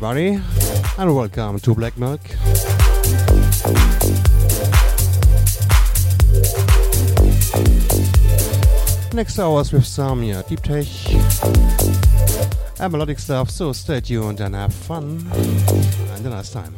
everybody, and welcome to Black Milk. Next hours with some yeah, deep tech and melodic stuff, so stay tuned and have fun. And a nice time.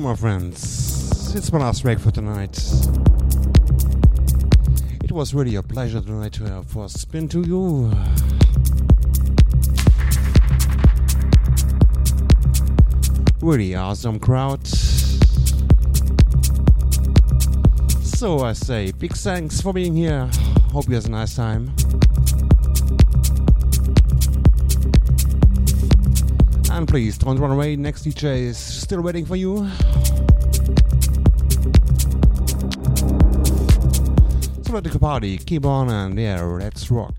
My friends, it's my last break for tonight. It was really a pleasure tonight to have for spin to you. Really awesome crowd. So I say big thanks for being here. Hope you have a nice time. And please don't run away. Next DJ is still waiting for you. So let the party keep on and yeah, let's rock.